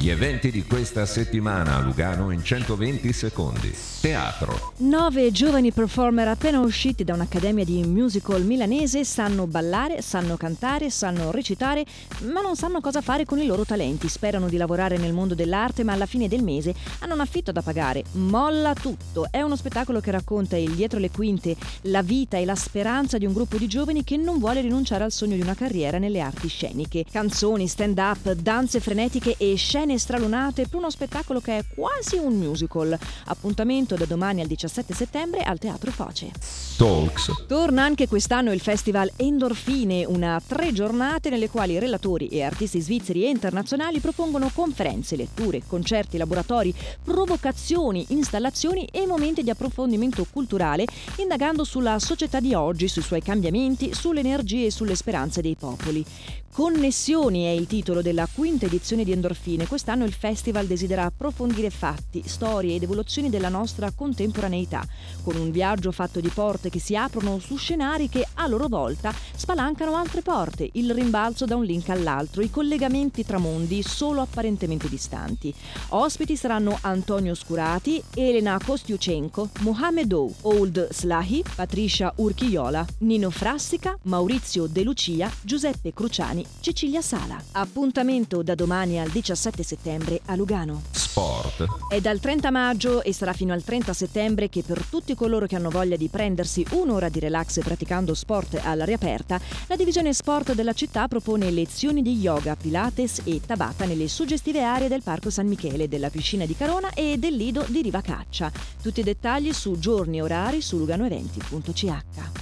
Gli eventi di questa settimana a Lugano in 120 secondi. Teatro. Nove giovani performer appena usciti da un'accademia di musical milanese sanno ballare, sanno cantare, sanno recitare, ma non sanno cosa fare con i loro talenti. Sperano di lavorare nel mondo dell'arte, ma alla fine del mese hanno un affitto da pagare. Molla tutto. È uno spettacolo che racconta il dietro le quinte, la vita e la speranza di un gruppo di giovani che non vuole rinunciare al sogno di una carriera nelle arti sceniche. Canzoni, stand-up, danze frenetiche e scene stralunate per uno spettacolo che è quasi un musical. Appuntamento da domani al 17 settembre al Teatro Foce. Talks. Torna anche quest'anno il festival Endorfine, una tre giornate nelle quali relatori e artisti svizzeri e internazionali propongono conferenze, letture, concerti, laboratori, provocazioni, installazioni e momenti di approfondimento culturale, indagando sulla società di oggi, sui suoi cambiamenti, sulle energie e sulle speranze dei popoli. Connessioni è il titolo della quinta edizione di Endorfine. Quest'anno il festival desidera approfondire fatti, storie ed evoluzioni della nostra contemporaneità, con un viaggio fatto di porte che si aprono su scenari che a loro volta spalancano altre porte, il rimbalzo da un link all'altro, i collegamenti tra mondi solo apparentemente distanti. Ospiti saranno Antonio Scurati, Elena Kostiuchenko, Mohamed O, Old Slahi, Patricia Urchiola, Nino Frassica, Maurizio De Lucia, Giuseppe Cruciani Cecilia Sala. Appuntamento da domani al 17 settembre a Lugano. Sport. È dal 30 maggio e sarà fino al 30 settembre che per tutti coloro che hanno voglia di prendersi un'ora di relax praticando sport all'aria aperta, la divisione sport della città propone lezioni di yoga, pilates e tabata nelle suggestive aree del Parco San Michele, della piscina di Carona e del lido di Riva Caccia. Tutti i dettagli su giorni e orari su luganoeventi.ch.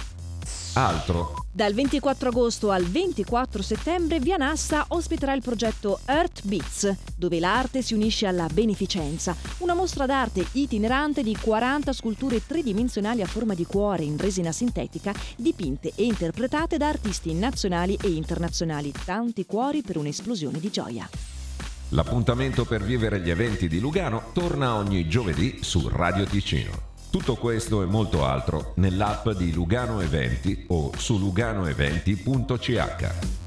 Altro. Dal 24 agosto al 24 settembre Via Nassa ospiterà il progetto Earth Beats, dove l'arte si unisce alla beneficenza, una mostra d'arte itinerante di 40 sculture tridimensionali a forma di cuore in resina sintetica, dipinte e interpretate da artisti nazionali e internazionali, tanti cuori per un'esplosione di gioia. L'appuntamento per vivere gli eventi di Lugano torna ogni giovedì su Radio Ticino. Tutto questo e molto altro nell'app di Lugano Eventi o su luganoeventi.ch.